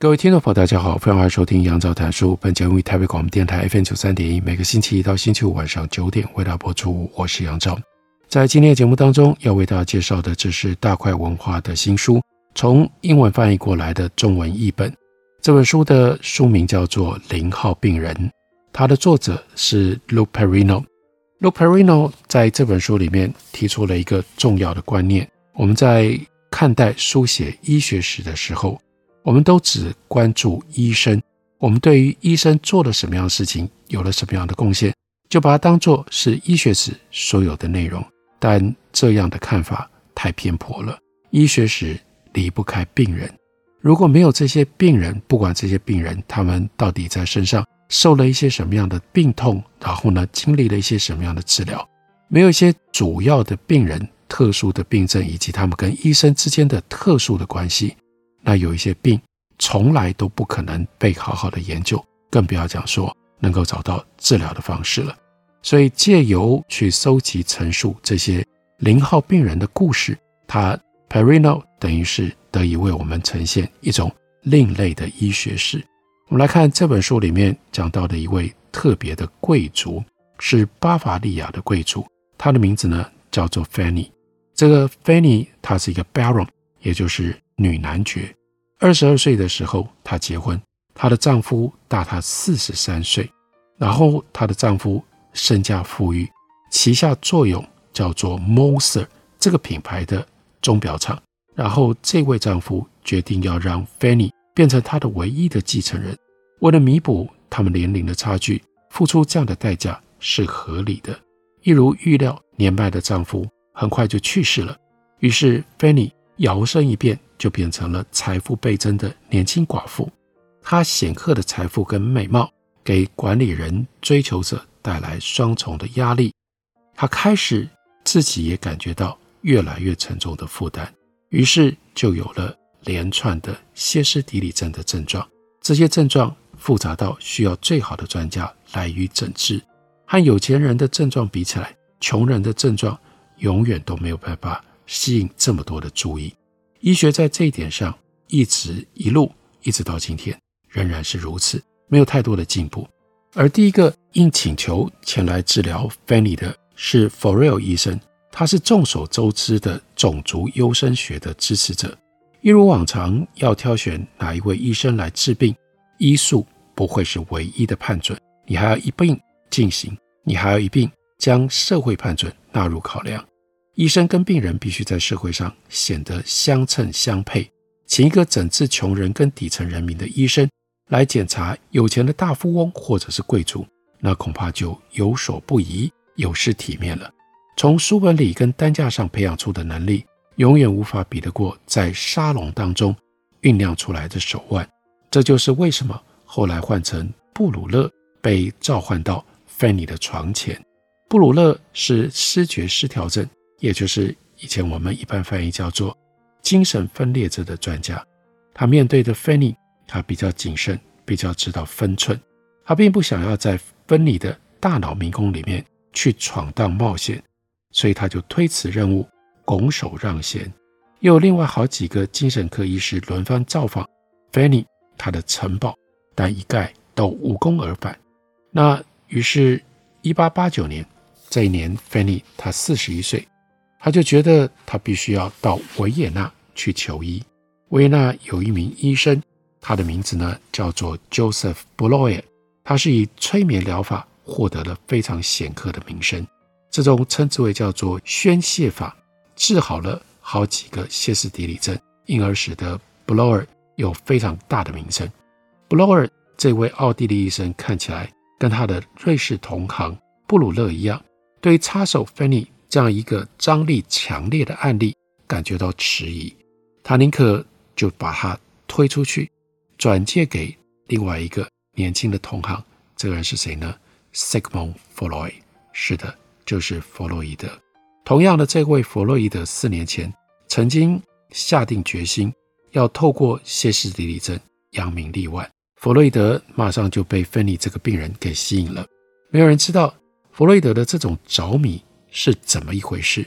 各位听众朋友，大家好，欢迎收听杨照谈书。本节目于台北广播电台 FM 九三点一，每个星期一到星期五晚上九点为大家播出。我是杨照，在今天的节目当中，要为大家介绍的，这是大块文化的新书，从英文翻译过来的中文译本。这本书的书名叫做《零号病人》，它的作者是 Luke Perino。Luke Perino 在这本书里面提出了一个重要的观念：我们在看待书写医学史的时候，我们都只关注医生，我们对于医生做了什么样的事情，有了什么样的贡献，就把它当作是医学史所有的内容。但这样的看法太偏颇了。医学史离不开病人，如果没有这些病人，不管这些病人他们到底在身上受了一些什么样的病痛，然后呢，经历了一些什么样的治疗，没有一些主要的病人、特殊的病症以及他们跟医生之间的特殊的关系。那有一些病从来都不可能被好好的研究，更不要讲说能够找到治疗的方式了。所以借由去搜集陈述这些零号病人的故事，他 Perino 等于是得以为我们呈现一种另类的医学史。我们来看这本书里面讲到的一位特别的贵族，是巴伐利亚的贵族，他的名字呢叫做 Fanny。这个 Fanny 她是一个 Baron，也就是女男爵。二十二岁的时候，她结婚，她的丈夫大她四十三岁。然后她的丈夫身家富裕，旗下作用叫做 Moser 这个品牌的钟表厂。然后这位丈夫决定要让 Fanny 变成他的唯一的继承人，为了弥补他们年龄的差距，付出这样的代价是合理的。一如预料，年迈的丈夫很快就去世了，于是 Fanny 摇身一变。就变成了财富倍增的年轻寡妇。她显赫的财富跟美貌给管理人追求者带来双重的压力。她开始自己也感觉到越来越沉重的负担，于是就有了连串的歇斯底里症的症状。这些症状复杂到需要最好的专家来予诊治。和有钱人的症状比起来，穷人的症状永远都没有办法吸引这么多的注意。医学在这一点上一直一路一直到今天仍然是如此，没有太多的进步。而第一个应请求前来治疗 Fanny 的是 Forel 医生，他是众所周知的种族优生学的支持者。一如往常，要挑选哪一位医生来治病，医术不会是唯一的判准，你还要一并进行，你还要一并将社会判准纳入考量。医生跟病人必须在社会上显得相称相配，请一个诊治穷人跟底层人民的医生来检查有钱的大富翁或者是贵族，那恐怕就有所不宜，有失体面了。从书本里跟担架上培养出的能力，永远无法比得过在沙龙当中酝酿出来的手腕。这就是为什么后来换成布鲁勒被召唤到芬尼的床前。布鲁勒是失觉失调症。也就是以前我们一般翻译叫做精神分裂者的专家，他面对的 Fanny，他比较谨慎，比较知道分寸，他并不想要在芬妮的大脑迷宫里面去闯荡冒险，所以他就推辞任务，拱手让贤。又有另外好几个精神科医师轮番造访 Fanny 他的城堡，但一概都无功而返。那于是，一八八九年这一年，Fanny 他四十一岁。他就觉得他必须要到维也纳去求医。维也纳有一名医生，他的名字呢叫做 Joseph Breuer，他是以催眠疗法获得了非常显赫的名声。这种称之为叫做宣泄法，治好了好几个歇斯底里症，因而使得 Blower 有非常大的名声。Blower 这位奥地利医生看起来跟他的瑞士同行布鲁勒一样，对于插手 Fanny。这样一个张力强烈的案例，感觉到迟疑，他宁可就把他推出去，转借给另外一个年轻的同行。这个人是谁呢？Sigmund Freud。是的，就是弗洛伊德。同样的，这位弗洛伊德四年前曾经下定决心要透过歇斯底里症扬名立万。弗洛伊德马上就被芬妮这个病人给吸引了。没有人知道弗洛伊德的这种着迷是怎么一回事，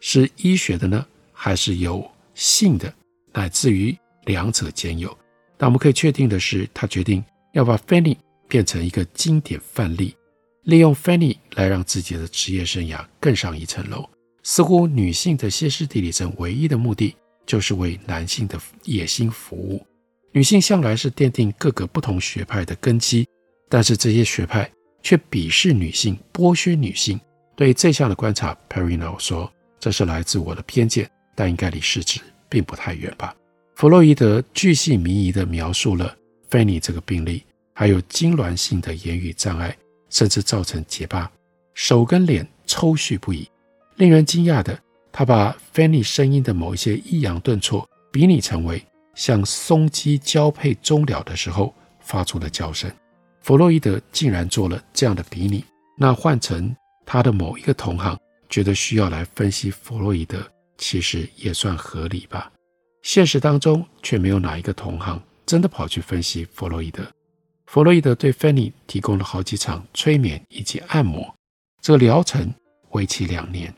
是医学的呢，还是有性的，乃至于两者兼有？但我们可以确定的是，他决定要把 Fanny 变成一个经典范例，利用 Fanny 来让自己的职业生涯更上一层楼。似乎女性的歇斯底里症唯一的目的就是为男性的野心服务。女性向来是奠定各个不同学派的根基，但是这些学派却鄙视女性、剥削女性。对这项的观察，Perino 说：“这是来自我的偏见，但应该离事实并不太远吧。”弗洛伊德巨细靡遗地描述了 Fanny 这个病例，还有痉挛性的言语障碍，甚至造成结巴，手跟脸抽搐不已。令人惊讶的，他把 Fanny 声音的某一些抑扬顿挫比拟成为。像松鸡交配终了的时候发出的叫声，弗洛伊德竟然做了这样的比拟。那换成他的某一个同行觉得需要来分析弗洛伊德，其实也算合理吧。现实当中却没有哪一个同行真的跑去分析弗洛伊德。弗洛伊德对芬妮提供了好几场催眠以及按摩，这个疗程为期两年。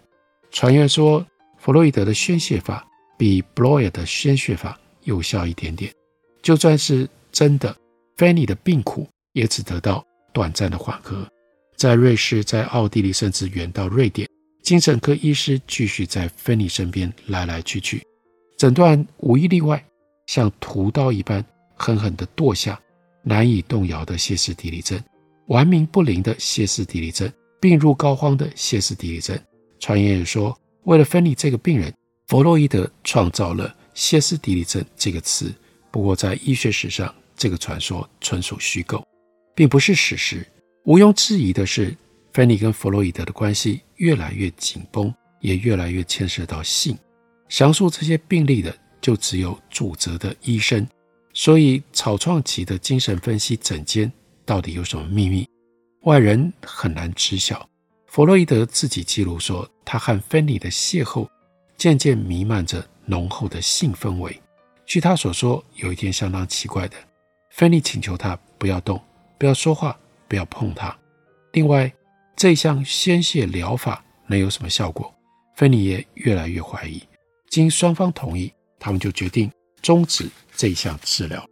传言说，弗洛伊德的宣泄法比 Bloyer 的宣泄法。有效一点点，就算是真的，芬妮的病苦也只得到短暂的缓和。在瑞士，在奥地利，甚至远到瑞典，精神科医师继续在芬妮身边来来去去，诊断无一例外，像屠刀一般狠狠地剁下难以动摇的歇斯底里症，顽冥不灵的歇斯底里症，病入膏肓的歇斯底里症。传言也说，为了芬妮这个病人，弗洛伊德创造了。歇斯底里症这个词，不过在医学史上，这个传说纯属虚构，并不是史实。毋庸置疑的是，芬妮跟弗洛伊德的关系越来越紧绷，也越来越牵涉到性。详述这些病例的，就只有主责的医生。所以，草创期的精神分析诊间到底有什么秘密，外人很难知晓。弗洛伊德自己记录说，他和芬妮的邂逅渐渐弥漫着。浓厚的性氛围。据他所说，有一天相当奇怪的，芬妮请求他不要动，不要说话，不要碰它。另外，这项宣泄疗法能有什么效果？芬妮也越来越怀疑。经双方同意，他们就决定终止这项治疗。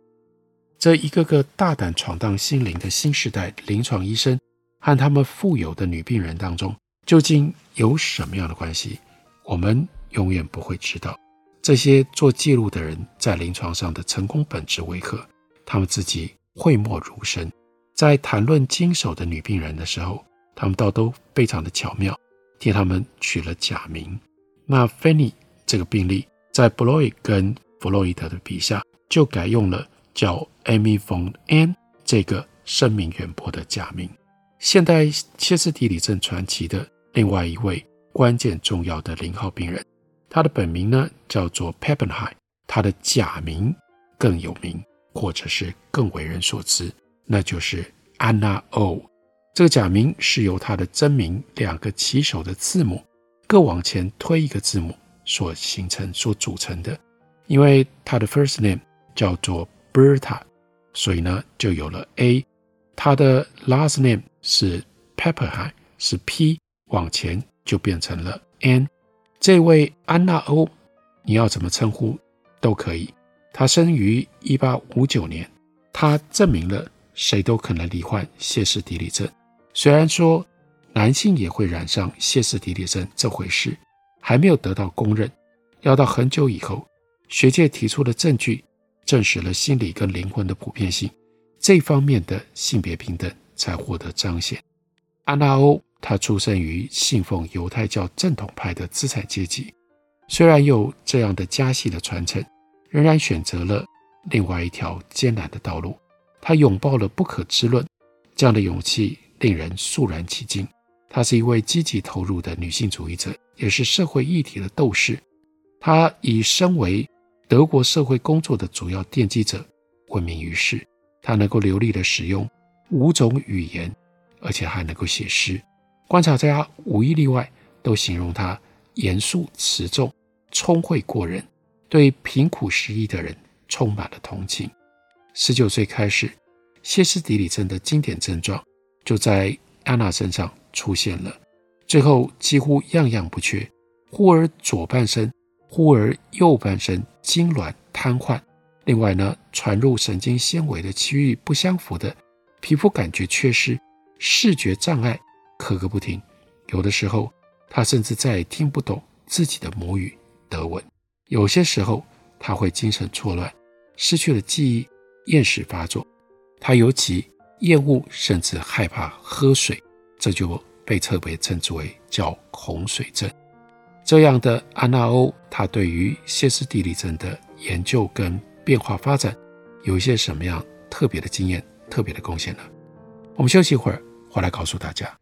这一个个大胆闯荡心灵的新时代临床医生和他们富有的女病人当中，究竟有什么样的关系？我们永远不会知道。这些做记录的人在临床上的成功本质为何？他们自己讳莫如深。在谈论经手的女病人的时候，他们倒都非常的巧妙，替他们取了假名。那芬妮这个病例，在布洛伊跟弗洛伊德的笔下，就改用了叫 Amy von N 这个声名远播的假名。现代歇斯底里症传奇的另外一位关键重要的零号病人。他的本名呢叫做 Pappenheim，他的假名更有名，或者是更为人所知，那就是安娜·欧。这个假名是由他的真名两个起首的字母各往前推一个字母所形成、所组成的。因为他的 first name 叫做 Berta，所以呢就有了 A。他的 last name 是 Pepperheim，是 P，往前就变成了 N。这位安娜欧，你要怎么称呼都可以。她生于一八五九年，她证明了谁都可能罹患歇斯底里症。虽然说男性也会染上歇斯底里症这回事还没有得到公认，要到很久以后，学界提出的证据证实了心理跟灵魂的普遍性，这方面的性别平等才获得彰显。安娜欧。他出生于信奉犹太教正统派的资产阶级，虽然有这样的家系的传承，仍然选择了另外一条艰难的道路。他拥抱了不可知论，这样的勇气令人肃然起敬。她是一位积极投入的女性主义者，也是社会议题的斗士。他以身为德国社会工作的主要奠基者闻名于世。他能够流利地使用五种语言，而且还能够写诗。观察家无一例外都形容他严肃持重、聪慧过人，对贫苦失意的人充满了同情。十九岁开始，歇斯底里症的经典症状就在安娜身上出现了，最后几乎样样不缺：忽而左半身，忽而右半身痉挛瘫痪。另外呢，传入神经纤维的区域不相符的皮肤感觉缺失、视觉障碍。咳个不停，有的时候他甚至再也听不懂自己的母语德文。有些时候他会精神错乱，失去了记忆，厌食发作。他尤其厌恶甚至害怕喝水，这就被特别称之为叫恐水症。这样的安娜欧，他对于歇斯底里症的研究跟变化发展有一些什么样特别的经验、特别的贡献呢？我们休息一会儿，回来告诉大家。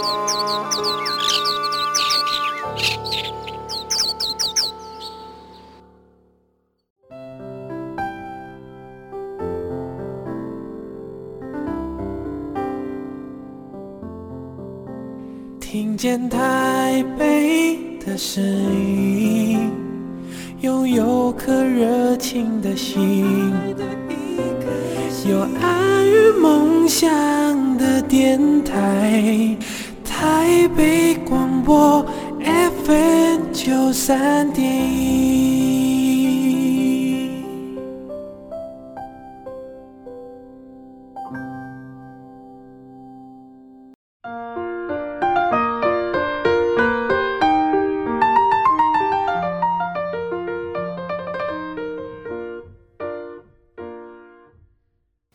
电台北的声音，拥有颗热情的心，有爱与梦想的电台，台北广播 FM 九三点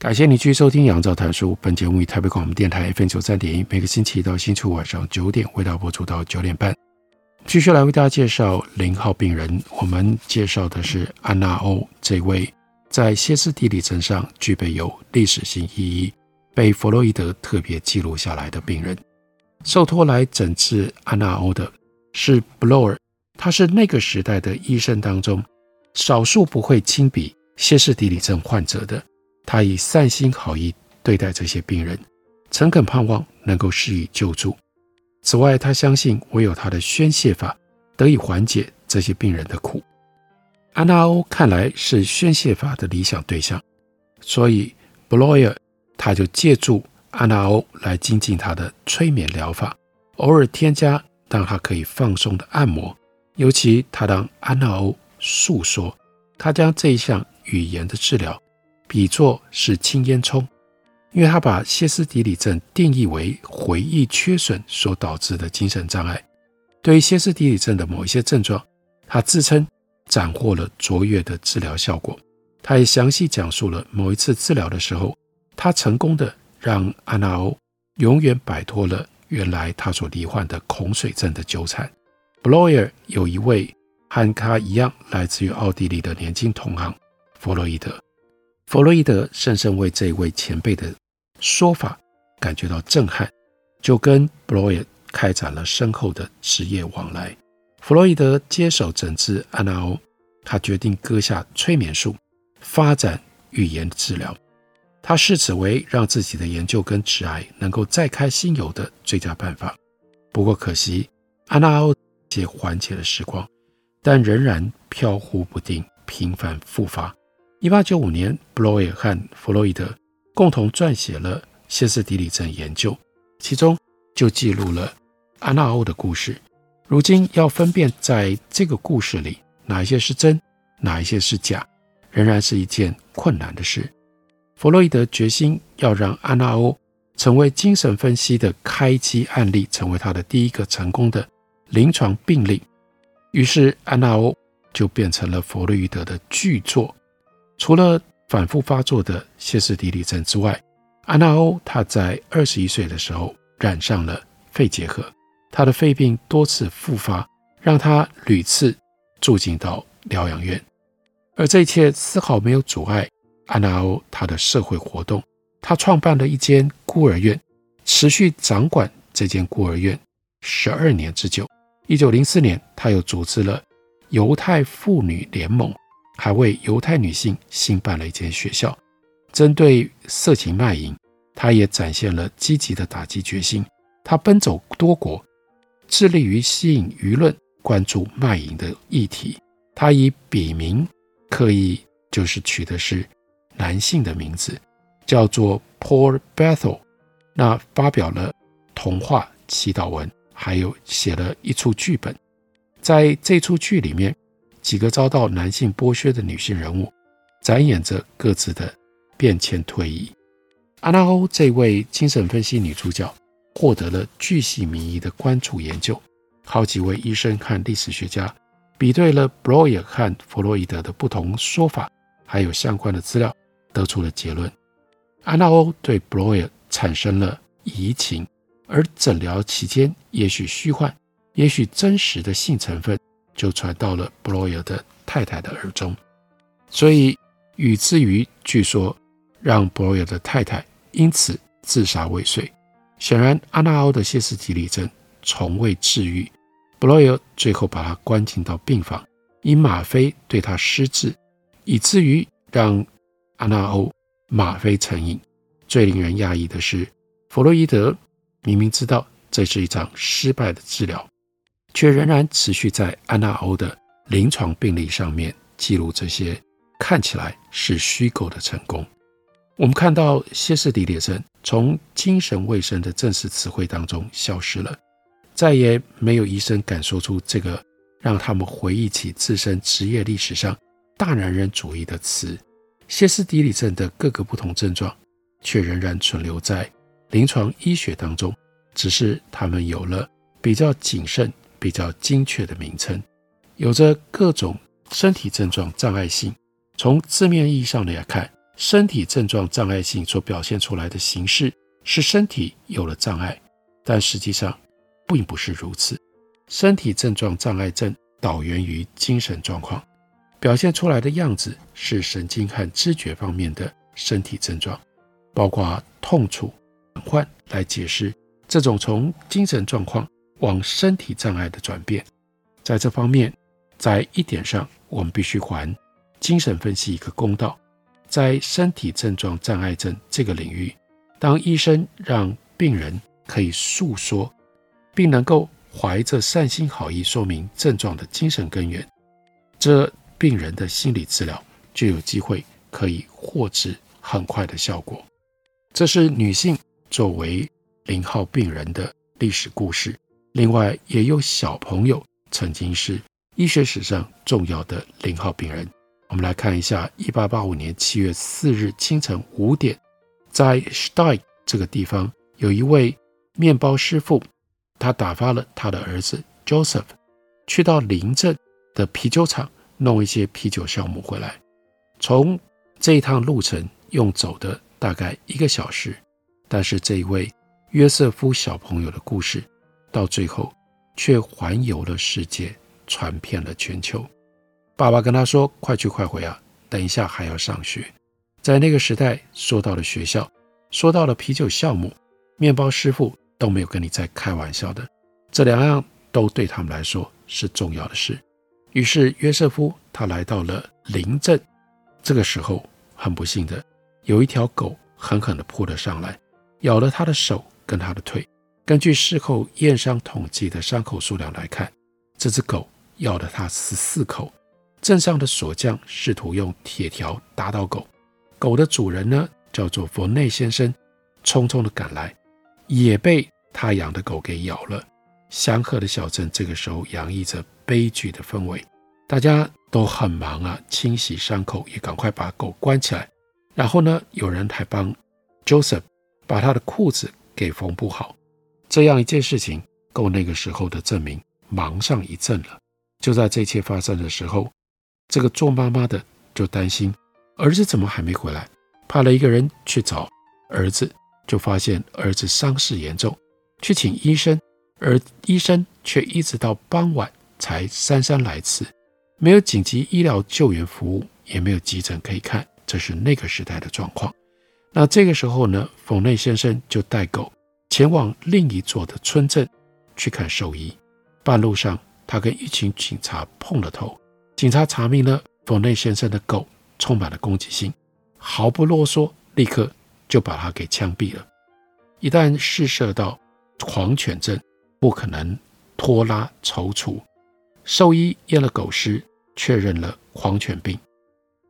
感谢你继续收听《杨照谈书》。本节目以台北广播电台 FM 九三点一，每个星期一到星期五晚上九点，为大家播出到九点半。继续来为大家介绍零号病人。我们介绍的是安娜欧这位在歇斯底里症上具备有历史性意义、被弗洛伊德特别记录下来的病人。受托来诊治安娜欧的是布洛尔，他是那个时代的医生当中少数不会亲笔歇斯底里症患者的。他以善心好意对待这些病人，诚恳盼望能够施以救助。此外，他相信唯有他的宣泄法得以缓解这些病人的苦。安娜欧看来是宣泄法的理想对象，所以布洛尔他就借助安娜欧来精进他的催眠疗法，偶尔添加让他可以放松的按摩。尤其他让安娜欧诉说，他将这一项语言的治疗。比作是青烟囱，因为他把歇斯底里症定义为回忆缺损所导致的精神障碍。对于歇斯底里症的某一些症状，他自称斩获了卓越的治疗效果。他也详细讲述了某一次治疗的时候，他成功的让安娜欧永远摆脱了原来他所罹患的恐水症的纠缠。布洛尔有一位和他一样来自于奥地利的年轻同行弗洛伊德。弗洛伊德深深为这位前辈的说法感觉到震撼，就跟布洛尔开展了深厚的职业往来。弗洛伊德接手诊治安娜欧，他决定割下催眠术，发展语言治疗。他视此为让自己的研究跟职涯能够再开新猷的最佳办法。不过可惜，安娜欧也缓解了时光，但仍然飘忽不定，频繁复发。一八九五年，布洛尔和弗洛伊德共同撰写了歇斯底里症研究，其中就记录了安娜欧的故事。如今要分辨在这个故事里哪一些是真，哪一些是假，仍然是一件困难的事。弗洛伊德决心要让安娜欧成为精神分析的开机案例，成为他的第一个成功的临床病例。于是，安娜欧就变成了弗洛伊德的巨作。除了反复发作的歇斯底里症之外，安娜欧她在二十一岁的时候染上了肺结核，她的肺病多次复发，让她屡次住进到疗养院。而这一切丝毫没有阻碍安娜欧她的社会活动。她创办了一间孤儿院，持续掌管这间孤儿院十二年之久。一九零四年，她又组织了犹太妇女联盟。还为犹太女性新办了一间学校，针对色情卖淫，他也展现了积极的打击决心。他奔走多国，致力于吸引舆论关注卖淫的议题。他以笔名刻意就是取的是男性的名字，叫做 Paul Bethel。那发表了童话、祈祷文，还有写了一出剧本。在这出剧里面。几个遭到男性剥削的女性人物，展演着各自的变迁推移。安娜欧这位精神分析女主角，获得了巨细靡遗的关注研究。好几位医生和历史学家比对了布罗伊德和弗洛伊德的不同说法，还有相关的资料，得出了结论：安娜欧对布罗伊德产生了移情，而诊疗期间，也许虚幻，也许真实的性成分。就传到了布洛伊德的太太的耳中，所以以至于据说让布洛伊德的太太因此自杀未遂。显然，阿纳欧的歇斯底里症从未治愈，布洛伊德最后把他关进到病房，以吗啡对他施治，以至于让阿纳欧吗啡成瘾。最令人讶异的是，弗洛伊德明明知道这是一场失败的治疗。却仍然持续在安娜欧的临床病例上面记录这些看起来是虚构的成功。我们看到歇斯底里症从精神卫生的正式词汇当中消失了，再也没有医生敢说出这个让他们回忆起自身职业历史上大男人主义的词。歇斯底里症的各个不同症状却仍然存留在临床医学当中，只是他们有了比较谨慎。比较精确的名称，有着各种身体症状障碍性。从字面意义上来看，身体症状障碍性所表现出来的形式是身体有了障碍，但实际上并不是如此。身体症状障碍症导源于精神状况，表现出来的样子是神经和知觉方面的身体症状，包括痛楚、换来解释这种从精神状况。往身体障碍的转变，在这方面，在一点上，我们必须还精神分析一个公道。在身体症状障碍症这个领域，当医生让病人可以诉说，并能够怀着善心好意说明症状的精神根源，这病人的心理治疗就有机会可以获致很快的效果。这是女性作为零号病人的历史故事。另外，也有小朋友曾经是医学史上重要的零号病人。我们来看一下，一八八五年七月四日清晨五点，在 Steig 这个地方，有一位面包师傅，他打发了他的儿子 Joseph 去到邻镇的啤酒厂弄一些啤酒酵母回来。从这一趟路程用走的大概一个小时，但是这一位约瑟夫小朋友的故事。到最后，却环游了世界，传遍了全球。爸爸跟他说：“快去快回啊，等一下还要上学。”在那个时代，说到了学校，说到了啤酒酵母，面包师傅都没有跟你在开玩笑的。这两样都对他们来说是重要的事。于是约瑟夫他来到了林镇。这个时候，很不幸的，有一条狗狠狠地扑了上来，咬了他的手跟他的腿。根据事后验伤统计的伤口数量来看，这只狗咬了他十四口。镇上的锁匠试图用铁条打倒狗，狗的主人呢叫做佛内先生，匆匆的赶来，也被他养的狗给咬了。祥和的小镇这个时候洋溢着悲剧的氛围，大家都很忙啊，清洗伤口，也赶快把狗关起来。然后呢，有人还帮 Joseph 把他的裤子给缝补好。这样一件事情，够那个时候的证明忙上一阵了。就在这一切发生的时候，这个做妈妈的就担心儿子怎么还没回来，派了一个人去找儿子，就发现儿子伤势严重，去请医生，而医生却一直到傍晚才姗姗来迟，没有紧急医疗救援服务，也没有急诊可以看，这是那个时代的状况。那这个时候呢，冯内先生就带狗前往另一座的村镇去看兽医，半路上。他跟一群警察碰了头，警察查明了冯内先生的狗充满了攻击性，毫不啰嗦，立刻就把他给枪毙了。一旦试射到狂犬症，不可能拖拉踌躇。兽医验了狗尸，确认了狂犬病。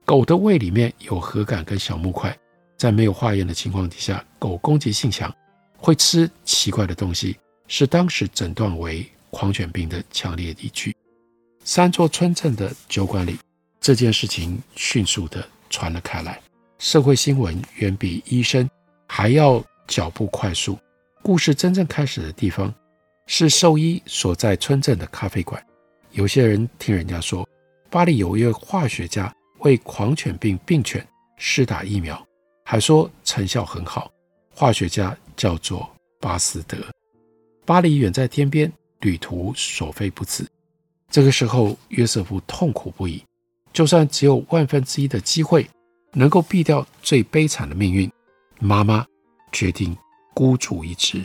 狗的胃里面有核杆跟小木块，在没有化验的情况底下，狗攻击性强，会吃奇怪的东西，是当时诊断为。狂犬病的强烈依据，三座村镇的酒馆里，这件事情迅速地传了开来。社会新闻远比医生还要脚步快速。故事真正开始的地方是兽医所在村镇的咖啡馆。有些人听人家说，巴黎有一位化学家为狂犬病病犬施打疫苗，还说成效很好。化学家叫做巴斯德。巴黎远在天边。旅途所费不止，这个时候约瑟夫痛苦不已。就算只有万分之一的机会能够避掉最悲惨的命运，妈妈决定孤注一掷。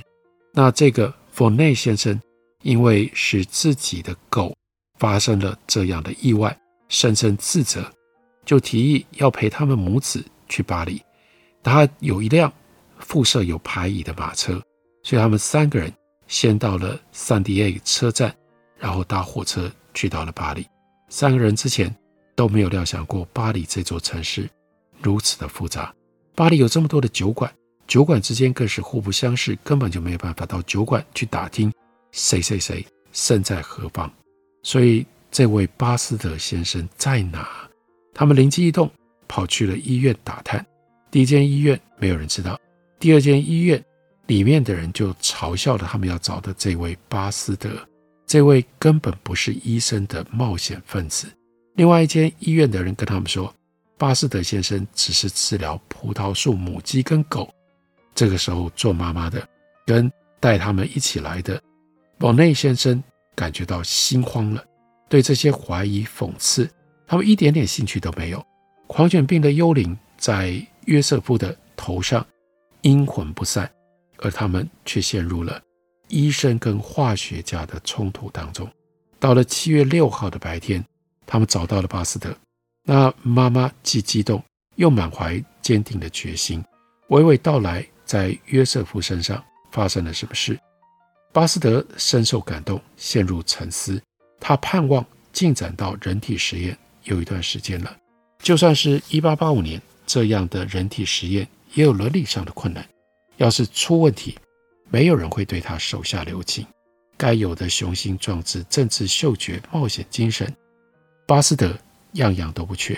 那这个佛内先生因为使自己的狗发生了这样的意外，深深自责，就提议要陪他们母子去巴黎。他有一辆附设有排椅的马车，所以他们三个人。先到了桑迪埃车站，然后搭火车去到了巴黎。三个人之前都没有料想过巴黎这座城市如此的复杂。巴黎有这么多的酒馆，酒馆之间更是互不相识，根本就没有办法到酒馆去打听谁谁谁身在何方。所以这位巴斯德先生在哪？他们灵机一动，跑去了医院打探。第一间医院没有人知道，第二间医院。里面的人就嘲笑了他们要找的这位巴斯德，这位根本不是医生的冒险分子。另外一间医院的人跟他们说，巴斯德先生只是治疗葡萄树母鸡跟狗。这个时候，做妈妈的跟带他们一起来的博内先生感觉到心慌了，对这些怀疑讽刺，他们一点点兴趣都没有。狂犬病的幽灵在约瑟夫的头上阴魂不散。而他们却陷入了医生跟化学家的冲突当中。到了七月六号的白天，他们找到了巴斯德。那妈妈既激动又满怀坚定的决心，娓娓道来在约瑟夫身上发生了什么事。巴斯德深受感动，陷入沉思。他盼望进展到人体实验有一段时间了，就算是一八八五年这样的人体实验，也有伦理上的困难。要是出问题，没有人会对他手下留情。该有的雄心壮志、政治嗅觉、冒险精神，巴斯德样样都不缺，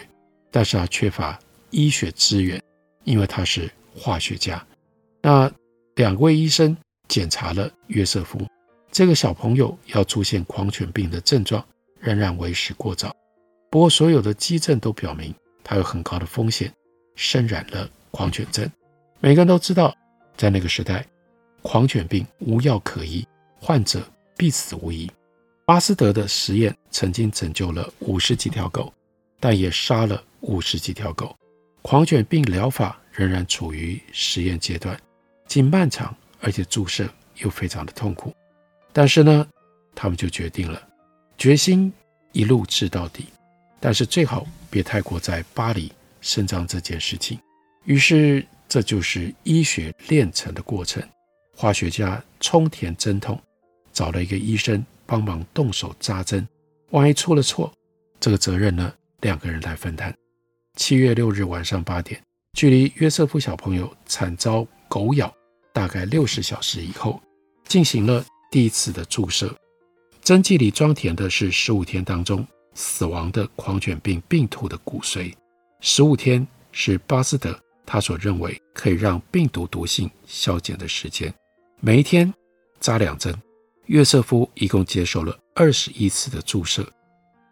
但是他缺乏医学资源，因为他是化学家。那两位医生检查了约瑟夫，这个小朋友要出现狂犬病的症状，仍然为时过早。不过，所有的基证都表明他有很高的风险，身染了狂犬症。每个人都知道。在那个时代，狂犬病无药可医，患者必死无疑。巴斯德的实验曾经拯救了五十几条狗，但也杀了五十几条狗。狂犬病疗法仍然处于实验阶段，既漫长，而且注射又非常的痛苦。但是呢，他们就决定了，决心一路治到底。但是最好别太过在巴黎声张这件事情。于是。这就是医学炼成的过程。化学家冲田真统找了一个医生帮忙动手扎针，万一出了错，这个责任呢，两个人来分担。七月六日晚上八点，距离约瑟夫小朋友惨遭狗咬大概六十小时以后，进行了第一次的注射。针剂里装填的是十五天当中死亡的狂犬病病毒的骨髓。十五天是巴斯德他所认为可以让病毒毒性消减的时间。每一天扎两针。约瑟夫一共接受了二十一次的注射，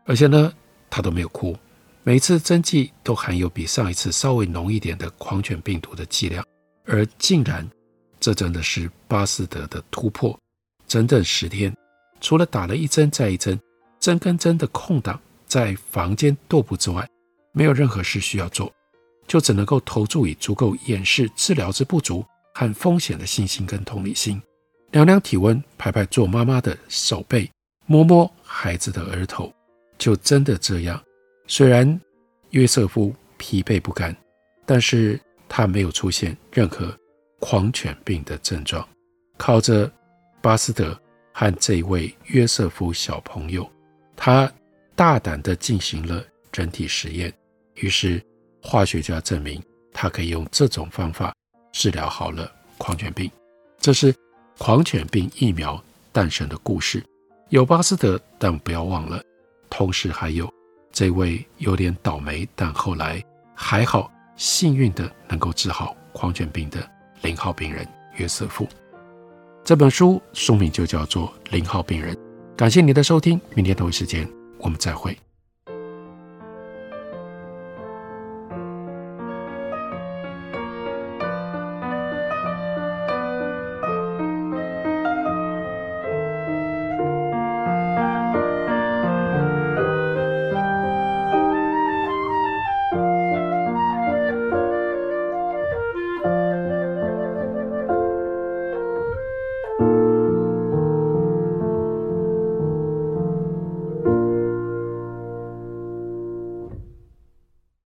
而且呢，他都没有哭。每次针剂都含有比上一次稍微浓一点的狂犬病毒的剂量，而竟然，这真的是巴斯德的突破。整整十天，除了打了一针再一针，针跟针的空档在房间踱步之外，没有任何事需要做，就只能够投注以足够掩饰治疗之不足和风险的信心跟同理心。量量体温，拍拍做妈妈的手背，摸摸孩子的额头，就真的这样。虽然约瑟夫疲惫不堪，但是他没有出现任何狂犬病的症状。靠着巴斯德和这位约瑟夫小朋友，他大胆地进行了人体实验。于是化学家证明，他可以用这种方法治疗好了狂犬病。这是。狂犬病疫苗诞生的故事，有巴斯德，但不要忘了，同时还有这位有点倒霉，但后来还好幸运的能够治好狂犬病的零号病人约瑟夫。这本书书名就叫做《零号病人》。感谢您的收听，明天同一时间我们再会。